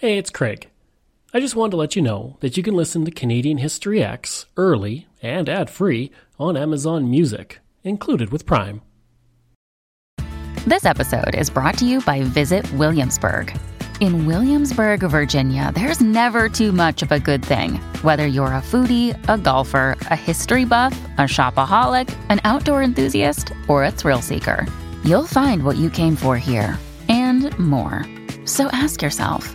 Hey, it's Craig. I just wanted to let you know that you can listen to Canadian History X early and ad free on Amazon Music, included with Prime. This episode is brought to you by Visit Williamsburg. In Williamsburg, Virginia, there's never too much of a good thing. Whether you're a foodie, a golfer, a history buff, a shopaholic, an outdoor enthusiast, or a thrill seeker, you'll find what you came for here and more. So ask yourself,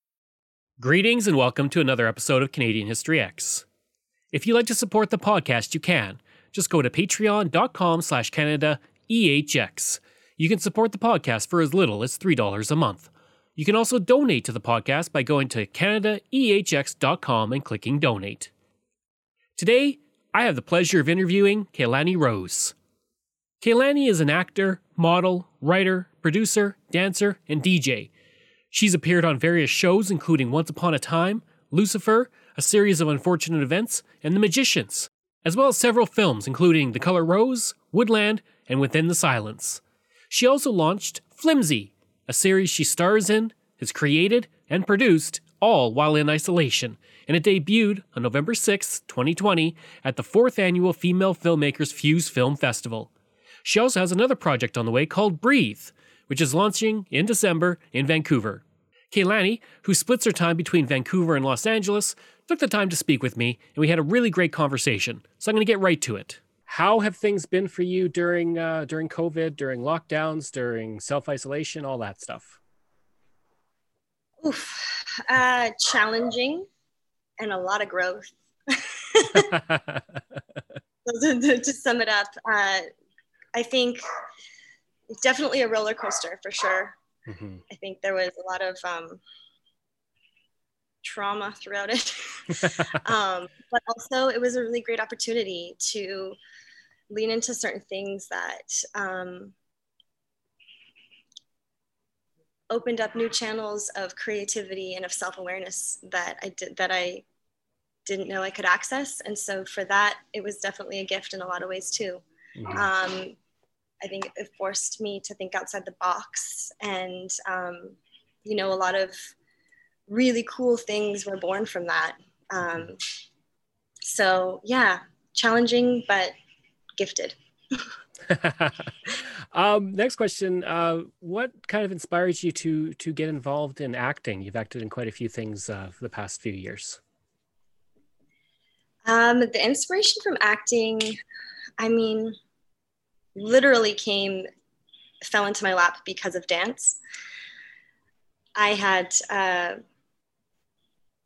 Greetings and welcome to another episode of Canadian History X. If you'd like to support the podcast, you can. Just go to patreon.com slash Canada EHX. You can support the podcast for as little as $3 a month. You can also donate to the podcast by going to CanadaEHX.com and clicking donate. Today, I have the pleasure of interviewing Keilani Rose. Keilani is an actor, model, writer, producer, dancer, and DJ. She's appeared on various shows, including Once Upon a Time, Lucifer, A Series of Unfortunate Events, and The Magicians, as well as several films, including The Color Rose, Woodland, and Within the Silence. She also launched Flimsy, a series she stars in, has created, and produced, all while in isolation, and it debuted on November 6, 2020, at the 4th Annual Female Filmmakers Fuse Film Festival. She also has another project on the way called Breathe, which is launching in December in Vancouver. Keilani, who splits her time between Vancouver and Los Angeles, took the time to speak with me, and we had a really great conversation. So I'm going to get right to it. How have things been for you during uh, during COVID, during lockdowns, during self isolation, all that stuff? Oof, uh, challenging, and a lot of growth. to sum it up, uh, I think definitely a roller coaster for sure. Mm-hmm. I think there was a lot of um, trauma throughout it. um, but also, it was a really great opportunity to lean into certain things that um, opened up new channels of creativity and of self-awareness that I did that I didn't know I could access. And so for that, it was definitely a gift in a lot of ways too. Mm-hmm. Um, I think it forced me to think outside the box. And, um, you know, a lot of really cool things were born from that. Um, so, yeah, challenging, but gifted. um, next question: uh, What kind of inspires you to to get involved in acting? You've acted in quite a few things uh, for the past few years. Um, the inspiration from acting, I mean, literally came, fell into my lap because of dance. I had uh,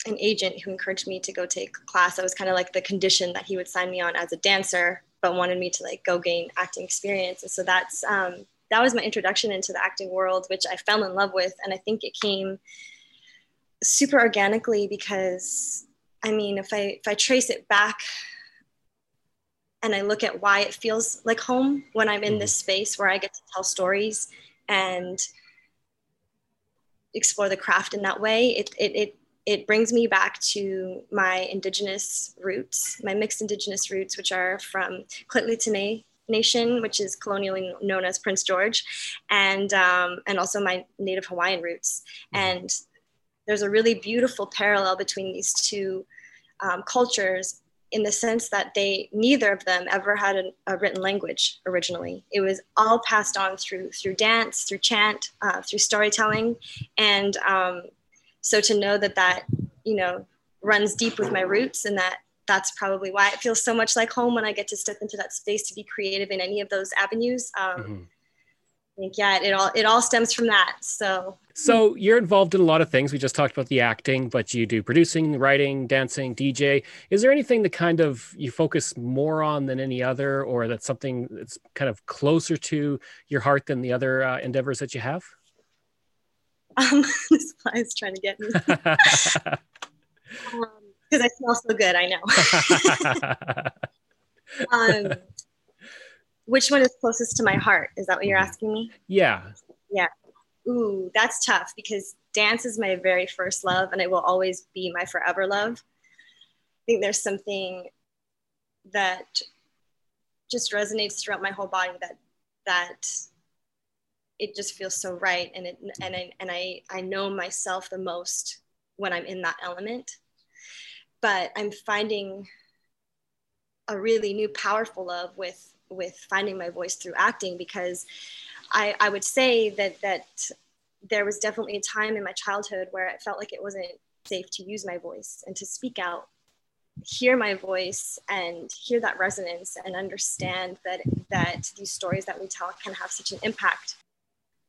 an agent who encouraged me to go take class. That was kind of like the condition that he would sign me on as a dancer, but wanted me to like go gain acting experience. And so that's um, that was my introduction into the acting world, which I fell in love with, and I think it came super organically because I mean, if I if I trace it back and I look at why it feels like home when I'm in mm-hmm. this space where I get to tell stories and explore the craft in that way. It, it, it, it brings me back to my indigenous roots, my mixed indigenous roots, which are from Lheidli T'enneh Nation, which is colonially known as Prince George, and, um, and also my Native Hawaiian roots. Mm-hmm. And there's a really beautiful parallel between these two um, cultures in the sense that they neither of them ever had a, a written language originally. It was all passed on through through dance, through chant, uh, through storytelling, and um, so to know that that you know runs deep with my roots and that that's probably why it feels so much like home when I get to step into that space to be creative in any of those avenues. Um, mm-hmm. Think yeah, it all it all stems from that. So so you're involved in a lot of things. We just talked about the acting, but you do producing, writing, dancing, DJ. Is there anything that kind of you focus more on than any other, or that's something that's kind of closer to your heart than the other uh, endeavors that you have? Um, this fly is trying to get me. because um, I smell so good, I know. um, which one is closest to my heart? Is that what you're mm-hmm. asking me? Yeah. Yeah. Ooh, that's tough because dance is my very first love and it will always be my forever love. I think there's something that just resonates throughout my whole body that that it just feels so right and it and I and I I know myself the most when I'm in that element. But I'm finding a really new powerful love with with finding my voice through acting because I, I would say that that there was definitely a time in my childhood where it felt like it wasn't safe to use my voice and to speak out hear my voice and hear that resonance and understand that that these stories that we tell can have such an impact.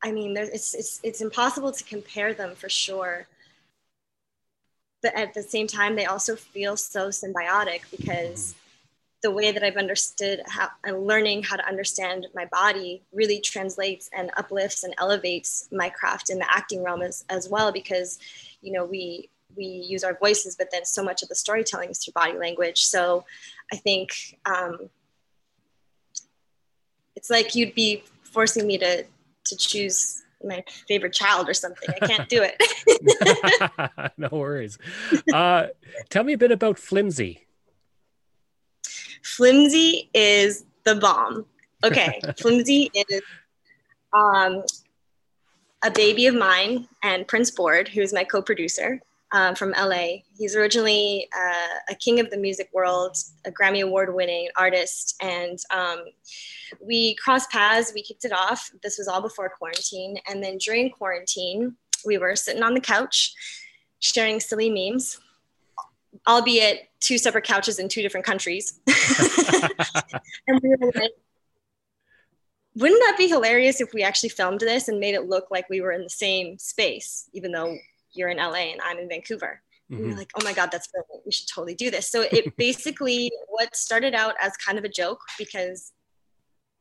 I mean there's it's it's, it's impossible to compare them for sure. But at the same time they also feel so symbiotic because mm-hmm. The way that I've understood how and learning how to understand my body really translates and uplifts and elevates my craft in the acting realm as, as well because you know we we use our voices but then so much of the storytelling is through body language so I think um, it's like you'd be forcing me to to choose my favorite child or something. I can't do it. no worries. Uh, tell me a bit about Flimsy. Flimsy is the bomb. Okay, Flimsy is um, a baby of mine and Prince Board, who's my co-producer um, from LA. He's originally uh, a king of the music world, a Grammy Award-winning artist, and um, we crossed paths. We kicked it off. This was all before quarantine, and then during quarantine, we were sitting on the couch sharing silly memes albeit two separate couches in two different countries. and we were like, wouldn't that be hilarious if we actually filmed this and made it look like we were in the same space, even though you're in LA and I'm in Vancouver? Mm-hmm. we were like, oh my God, that's brilliant. We should totally do this. So it basically, what started out as kind of a joke, because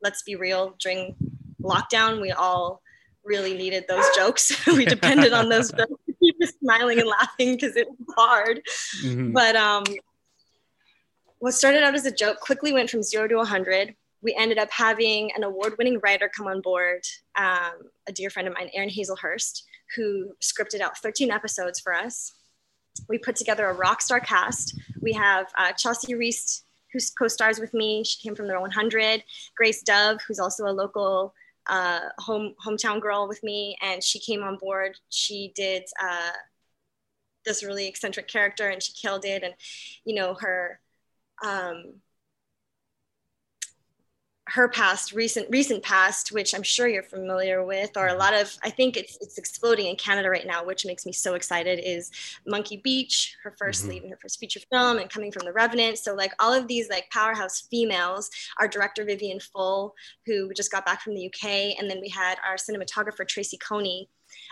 let's be real, during lockdown, we all really needed those jokes. we depended on those jokes keep smiling and laughing because it was hard. Mm-hmm. But um, what started out as a joke quickly went from zero to 100. We ended up having an award winning writer come on board, um, a dear friend of mine, Erin Hazelhurst, who scripted out 13 episodes for us. We put together a rock star cast. We have uh, Chelsea Reese, who co stars with me. She came from the 100. Grace Dove, who's also a local uh, home hometown girl with me, and she came on board. She did uh, this really eccentric character, and she killed it. And you know her um, her past, recent recent past, which I'm sure you're familiar with, or a lot of I think it's it's exploding in Canada right now, which makes me so excited. Is Monkey Beach, her 1st mm-hmm. lead in her first feature film, and coming from The Revenant. So like all of these like powerhouse females. Our director Vivian Full, who just got back from the UK, and then we had our cinematographer Tracy Coney.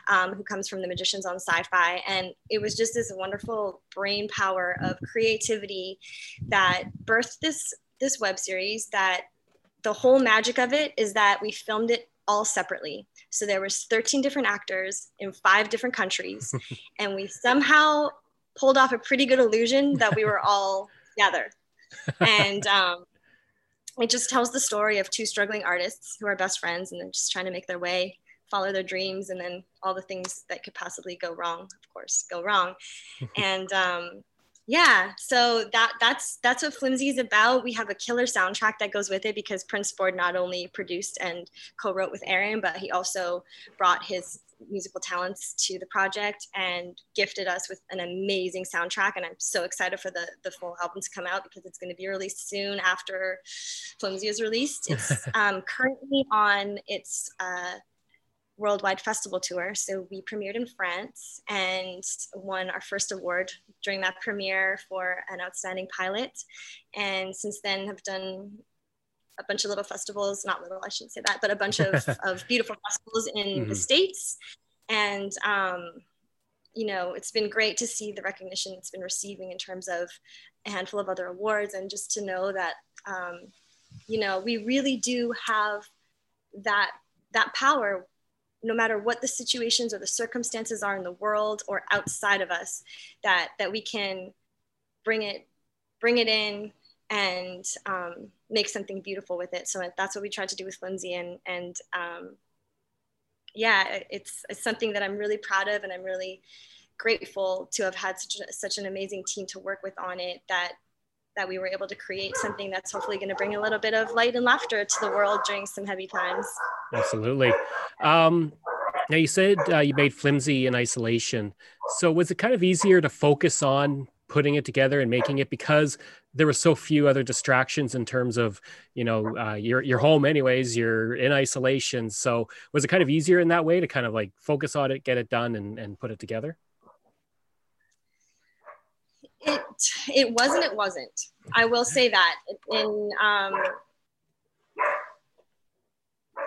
Um, who comes from the Magicians on Syfy, and it was just this wonderful brain power of creativity that birthed this this web series that the whole magic of it is that we filmed it all separately. So there was 13 different actors in five different countries, and we somehow pulled off a pretty good illusion that we were all together. And um, it just tells the story of two struggling artists who are best friends and they're just trying to make their way, follow their dreams, and then all the things that could possibly go wrong, of course, go wrong. and um, yeah so that that's that's what flimsy is about. We have a killer soundtrack that goes with it because prince board not only produced and co-wrote with erin but he also brought his musical talents to the project and gifted us with an amazing soundtrack. And i'm so excited for the the full album to come out because it's going to be released soon after flimsy is released. It's um, currently on its uh, worldwide festival tour. So we premiered in France and won our first award during that premiere for an outstanding pilot. And since then have done a bunch of little festivals, not little, I shouldn't say that, but a bunch of, of beautiful festivals in mm-hmm. the States. And, um, you know, it's been great to see the recognition it's been receiving in terms of a handful of other awards and just to know that, um, you know, we really do have that, that power no matter what the situations or the circumstances are in the world or outside of us that that we can bring it bring it in and um, make something beautiful with it. So that's what we tried to do with Flimsy, and and um, yeah, it's, it's something that I'm really proud of, and I'm really grateful to have had such a, such an amazing team to work with on it. That that we were able to create something that's hopefully going to bring a little bit of light and laughter to the world during some heavy times. Absolutely. Um, now you said uh, you made Flimsy in isolation. So was it kind of easier to focus on putting it together and making it because there were so few other distractions in terms of you know uh, you're you're home anyways you're in isolation so was it kind of easier in that way to kind of like focus on it get it done and, and put it together it wasn't it wasn't i will say that in um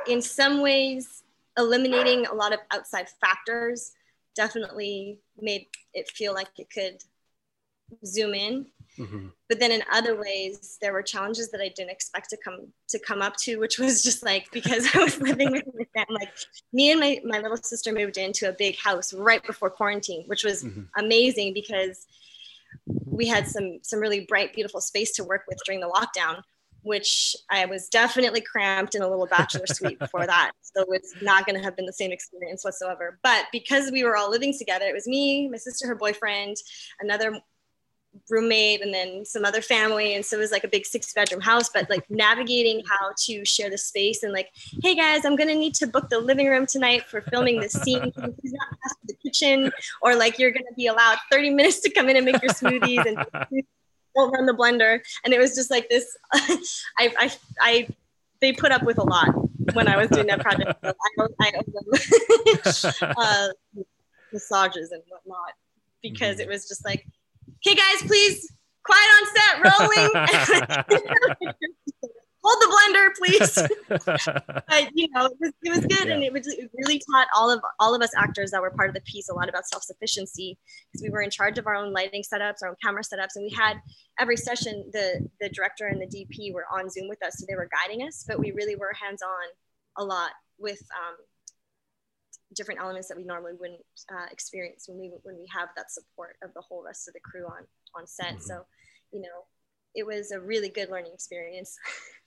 in some ways eliminating a lot of outside factors definitely made it feel like it could zoom in. Mm-hmm. But then in other ways, there were challenges that I didn't expect to come to come up to, which was just like because I was living with my family. Like me and my, my little sister moved into a big house right before quarantine, which was mm-hmm. amazing because we had some some really bright, beautiful space to work with during the lockdown which I was definitely cramped in a little bachelor suite before that. So it's not going to have been the same experience whatsoever. But because we were all living together, it was me, my sister, her boyfriend, another roommate and then some other family and so it was like a big six bedroom house but like navigating how to share the space and like hey guys i'm gonna need to book the living room tonight for filming this scene please not the kitchen or like you're gonna be allowed 30 minutes to come in and make your smoothies and don't run the blender and it was just like this I, I i they put up with a lot when i was doing that project I, I them uh, massages and whatnot because mm-hmm. it was just like okay, guys, please, quiet on set, rolling. Hold the blender, please. but you know, it was, it was good, yeah. and it, was, it really taught all of all of us actors that were part of the piece a lot about self sufficiency because we were in charge of our own lighting setups, our own camera setups, and we had every session the the director and the DP were on Zoom with us, so they were guiding us, but we really were hands on a lot with um, different elements that we normally wouldn't uh, experience when we when we have that support of the whole rest of the crew on on set. Mm-hmm. So, you know, it was a really good learning experience.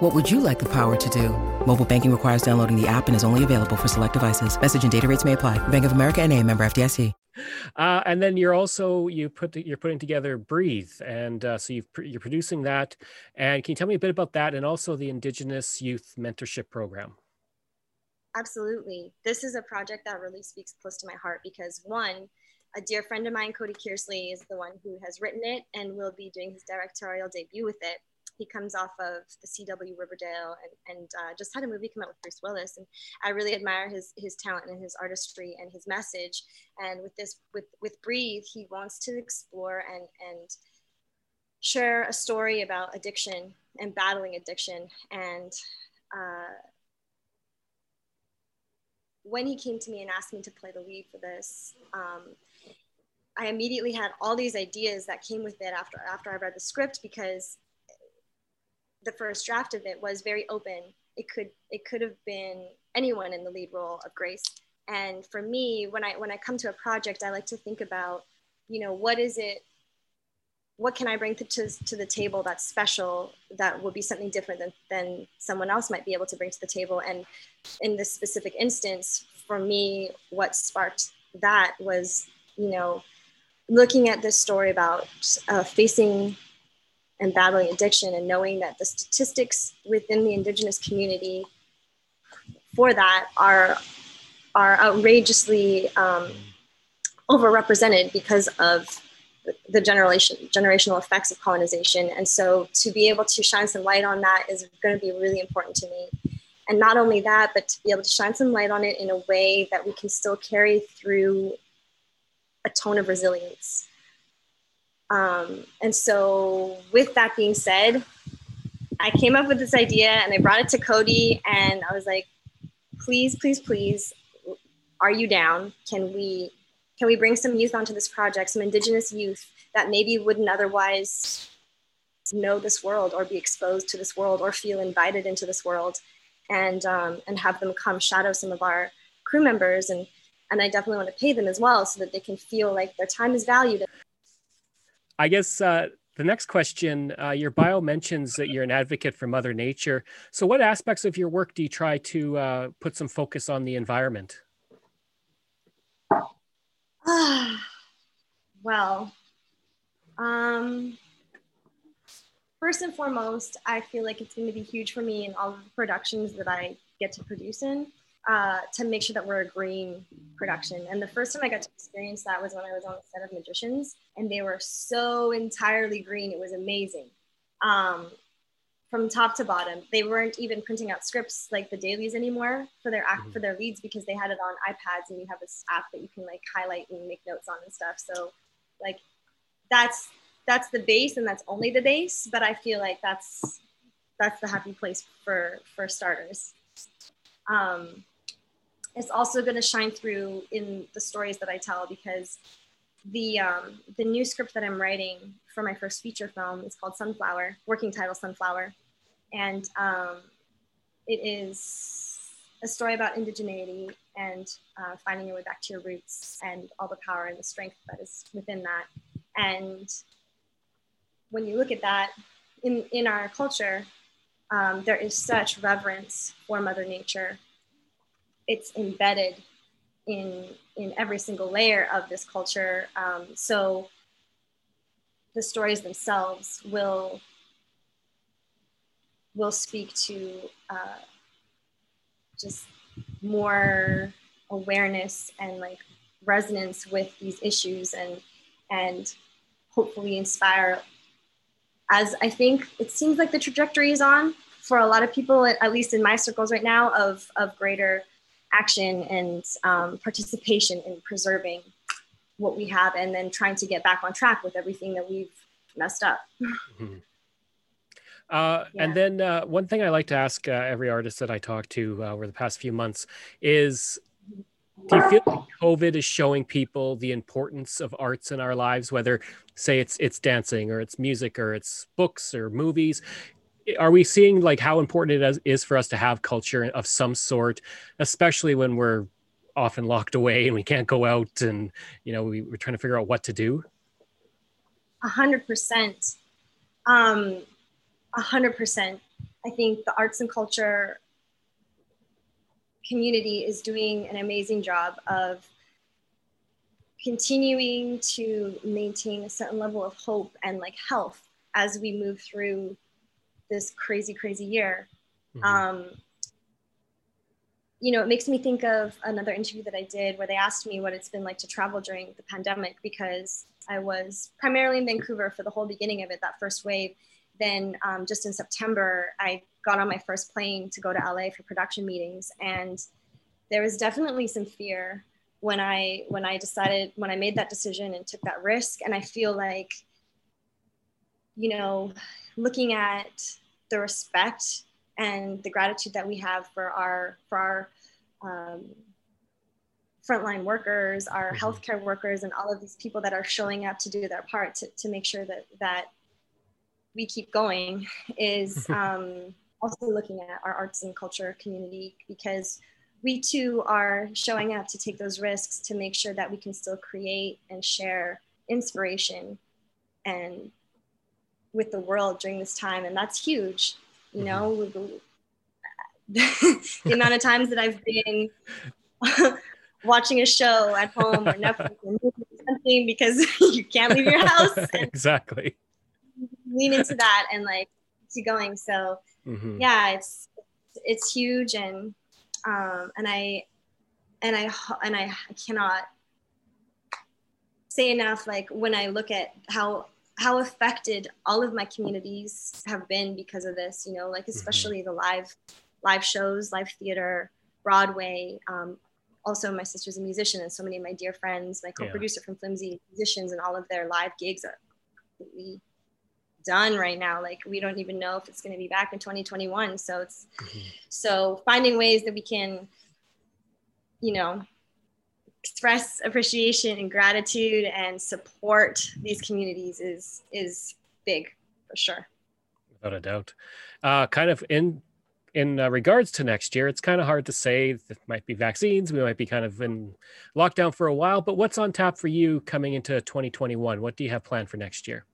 What would you like the power to do? Mobile banking requires downloading the app and is only available for select devices. Message and data rates may apply. Bank of America and a member FDIC. Uh, and then you're also you put you're putting together Breathe, and uh, so you you're producing that. And can you tell me a bit about that, and also the Indigenous Youth Mentorship Program? Absolutely. This is a project that really speaks close to my heart because one, a dear friend of mine, Cody Kearsley, is the one who has written it and will be doing his directorial debut with it. He comes off of the CW Riverdale and, and uh, just had a movie come out with Bruce Willis. And I really admire his, his talent and his artistry and his message. And with this, with, with Breathe, he wants to explore and, and share a story about addiction and battling addiction. And uh, when he came to me and asked me to play the lead for this, um, I immediately had all these ideas that came with it after after I read the script because the first draft of it was very open. It could it could have been anyone in the lead role of Grace. And for me, when I when I come to a project, I like to think about, you know, what is it what can I bring to, to, to, the table that's special that will be something different than, than someone else might be able to bring to the table? And in this specific instance, for me, what sparked that was, you know, looking at this story about uh, facing and battling addiction and knowing that the statistics within the indigenous community for that are are outrageously um, overrepresented because of the generation generational effects of colonization. And so to be able to shine some light on that is going to be really important to me. And not only that but to be able to shine some light on it in a way that we can still carry through a tone of resilience um, and so with that being said i came up with this idea and i brought it to cody and i was like please please please are you down can we can we bring some youth onto this project, some indigenous youth that maybe wouldn't otherwise know this world or be exposed to this world or feel invited into this world and um, and have them come shadow some of our crew members and and I definitely want to pay them as well so that they can feel like their time is valued. I guess uh, the next question, uh, your bio mentions that you're an advocate for Mother Nature. So, what aspects of your work do you try to uh, put some focus on the environment? well, um, first and foremost, I feel like it's going to be huge for me in all the productions that I get to produce in uh, to make sure that we're a green production. And the first time I got to experience that was when I was on the set of Magicians, and they were so entirely green. It was amazing. Um, from top to bottom. They weren't even printing out scripts like the dailies anymore for their act mm-hmm. for their leads because they had it on iPads and you have this app that you can like highlight and make notes on and stuff. So like that's that's the base and that's only the base, but I feel like that's that's the happy place for for starters. Um, it's also going to shine through in the stories that I tell because the um, the new script that I'm writing for my first feature film is called Sunflower, working title Sunflower, and um, it is a story about indigeneity and uh, finding your way back to your roots and all the power and the strength that is within that. And when you look at that in in our culture, um, there is such reverence for Mother Nature. It's embedded in in every single layer of this culture. Um, so the stories themselves will will speak to uh, just more awareness and like resonance with these issues and and hopefully inspire as i think it seems like the trajectory is on for a lot of people at least in my circles right now of of greater action and um, participation in preserving what we have and then trying to get back on track with everything that we've messed up. Mm-hmm. Uh, yeah. And then uh, one thing I like to ask uh, every artist that I talk to uh, over the past few months is do you feel like COVID is showing people the importance of arts in our lives, whether say it's it's dancing or it's music or it's books or movies? Are we seeing like how important it is for us to have culture of some sort, especially when we're often locked away and we can't go out and you know we, are trying to figure out what to do? A hundred percent. Um, a hundred percent. I think the arts and culture community is doing an amazing job of continuing to maintain a certain level of hope and like health as we move through this crazy, crazy year. Mm-hmm. Um, you know, it makes me think of another interview that I did where they asked me what it's been like to travel during the pandemic because I was primarily in Vancouver for the whole beginning of it, that first wave. Then um, just in September, I got on my first plane to go to LA for production meetings, and there was definitely some fear when I when I decided when I made that decision and took that risk. And I feel like, you know, looking at the respect and the gratitude that we have for our for our um, frontline workers, our mm-hmm. healthcare workers, and all of these people that are showing up to do their part to, to make sure that that we keep going is um, also looking at our arts and culture community because we too are showing up to take those risks to make sure that we can still create and share inspiration and with the world during this time and that's huge you know mm-hmm. the amount of times that i've been watching a show at home or netflix or something because you can't leave your house exactly lean into that and like keep going so mm-hmm. yeah it's it's huge and um and i and i and i cannot say enough like when i look at how how affected all of my communities have been because of this you know like mm-hmm. especially the live live shows live theater broadway um, also my sister's a musician and so many of my dear friends my co-producer yeah. from flimsy musicians and all of their live gigs are completely done right now like we don't even know if it's going to be back in 2021 so it's mm-hmm. so finding ways that we can you know express appreciation and gratitude and support these communities is is big for sure. Without a doubt. Uh, kind of in in uh, regards to next year it's kind of hard to say it might be vaccines we might be kind of in lockdown for a while but what's on tap for you coming into 2021 what do you have planned for next year?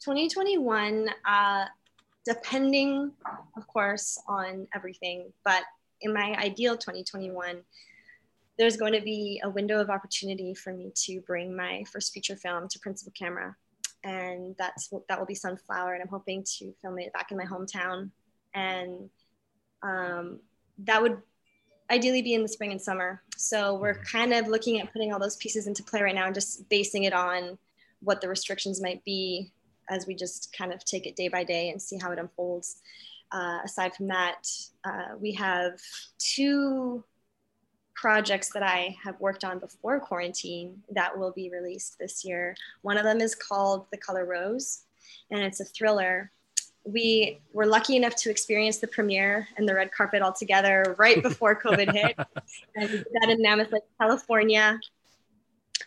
2021 uh, depending of course on everything but in my ideal 2021 there's going to be a window of opportunity for me to bring my first feature film to principal camera. And that's that will be sunflower and i'm hoping to film it back in my hometown. And um, that would ideally be in the spring and summer. So we're mm-hmm. kind of looking at putting all those pieces into play right now and just basing it on what the restrictions might be as we just kind of take it day by day and see how it unfolds. Uh, aside from that uh, we have two projects that I have worked on before quarantine that will be released this year. One of them is called The Color Rose, and it's a thriller. We were lucky enough to experience the premiere and the red carpet all together right before COVID hit. And we did that in Mammoth Lake, California.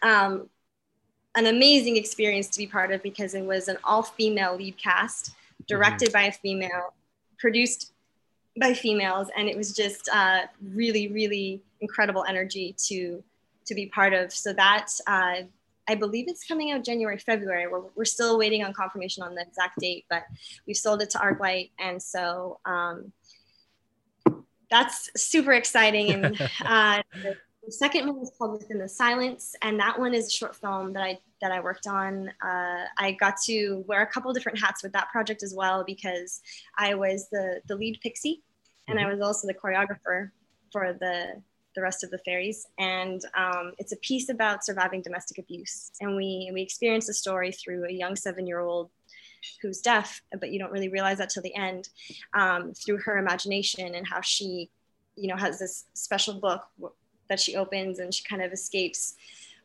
Um, an amazing experience to be part of because it was an all female lead cast, directed mm-hmm. by a female, produced by females, and it was just uh, really, really incredible energy to to be part of. So that uh, I believe it's coming out January, February. We're, we're still waiting on confirmation on the exact date, but we've sold it to ArcLight, and so um, that's super exciting. And uh, the, second one is called Within the Silence, and that one is a short film that I that I worked on. Uh, I got to wear a couple different hats with that project as well because I was the the lead pixie, and I mm-hmm. was also the choreographer for the the rest of the fairies. And um, it's a piece about surviving domestic abuse. And we, we experience the story through a young seven year old who's deaf, but you don't really realize that till the end, um, through her imagination and how she, you know, has this special book that she opens and she kind of escapes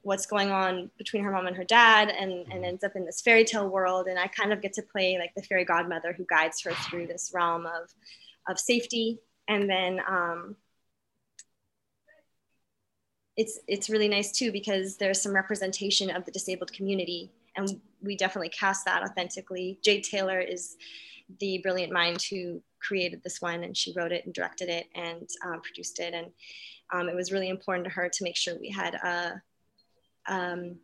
what's going on between her mom and her dad and, and mm-hmm. ends up in this fairy tale world. And I kind of get to play like the fairy godmother who guides her through this realm of, of safety. And then um, it's it's really nice too because there's some representation of the disabled community and we definitely cast that authentically jade taylor is the brilliant mind who created this one and she wrote it and directed it and um, produced it and um, it was really important to her to make sure we had a um,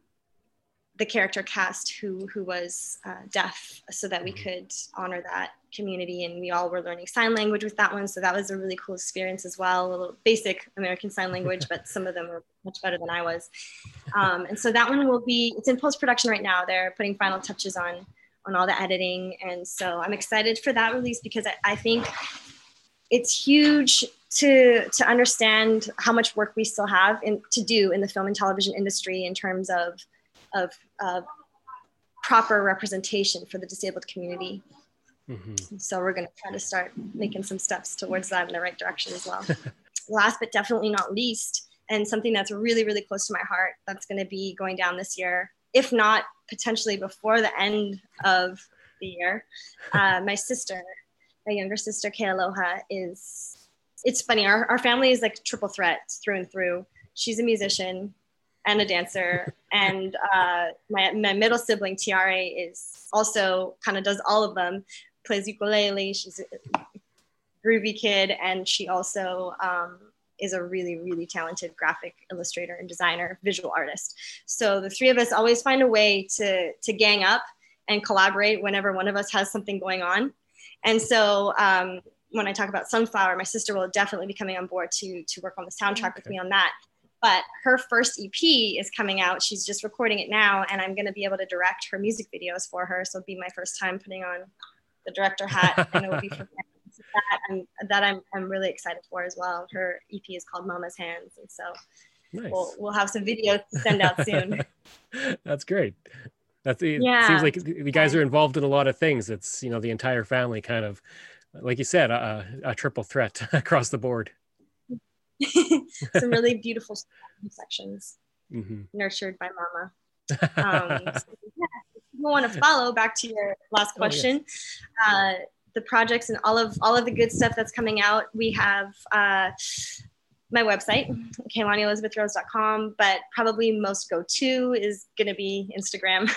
the character cast who who was uh, deaf so that we mm-hmm. could honor that community. And we all were learning sign language with that one. So that was a really cool experience as well. A little basic american sign language but some of them were much better than i was. Um, and so that one will be it's in post-production right now. They're putting final touches on on all the editing. And so i'm excited for that release because i, I think it's huge to to understand how much work we still have in, to do in the film and television industry in terms of of proper representation for the disabled community. Mm-hmm. So we're going to try to start making some steps towards that in the right direction as well. Last but definitely not least, and something that's really, really close to my heart that's going to be going down this year, if not potentially before the end of the year. Uh, my sister, my younger sister, Kealoha, is, it's funny, our, our family is like triple threat through and through. She's a musician, and a dancer. and uh, my, my middle sibling, Tiare, is also kind of does all of them, plays ukulele. She's a groovy kid. And she also um, is a really, really talented graphic illustrator and designer, visual artist. So the three of us always find a way to, to gang up and collaborate whenever one of us has something going on. And so um, when I talk about Sunflower, my sister will definitely be coming on board to, to work on the soundtrack okay. with me on that but her first EP is coming out. She's just recording it now, and I'm going to be able to direct her music videos for her. So it'll be my first time putting on the director hat, and it will be for that I'm that I'm I'm really excited for as well. Her EP is called Mama's Hands, and so nice. we'll, we'll have some videos to send out soon. That's great. That's it yeah. seems like you guys are involved in a lot of things. It's you know the entire family kind of, like you said, a, a triple threat across the board. some really beautiful sections mm-hmm. nurtured by mama. Um, so, yeah, if you want to follow back to your last question, oh, yes. uh, the projects and all of all of the good stuff that's coming out. We have uh, my website, KeilaniElizabethRose.com, but probably most go to is going to be Instagram,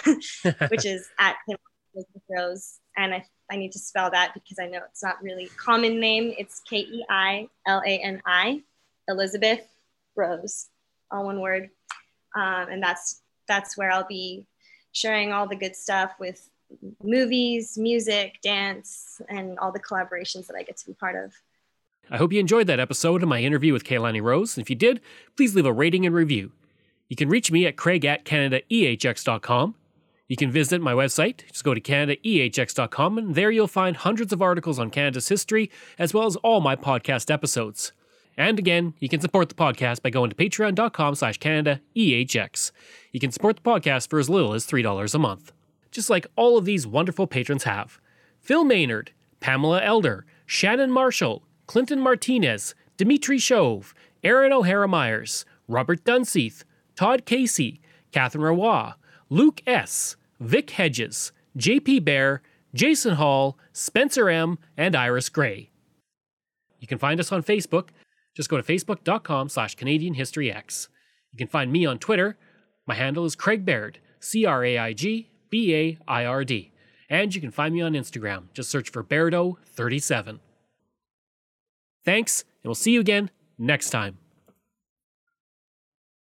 which is at Rose. And I, I need to spell that because I know it's not really common name. It's K E I L A N I, Elizabeth Rose, all one word. Um, and that's that's where I'll be sharing all the good stuff with movies, music, dance, and all the collaborations that I get to be part of. I hope you enjoyed that episode of my interview with Keilani Rose. If you did, please leave a rating and review. You can reach me at craig at canadaehx.com. You can visit my website. Just go to canadaehx.com, and there you'll find hundreds of articles on Canada's history, as well as all my podcast episodes. And again, you can support the podcast by going to patreon.com slash canadaehx. You can support the podcast for as little as $3 a month. Just like all of these wonderful patrons have. Phil Maynard, Pamela Elder, Shannon Marshall, Clinton Martinez, Dimitri Chauve, Aaron O'Hara Myers, Robert Dunseith, Todd Casey, Catherine Roy, Luke S., Vic Hedges, JP Bear, Jason Hall, Spencer M., and Iris Gray. You can find us on Facebook. Just go to facebook.com slash Canadian History X. You can find me on Twitter. My handle is Craig Baird, C R A I G B A I R D. And you can find me on Instagram. Just search for Bairdo37. Thanks, and we'll see you again next time.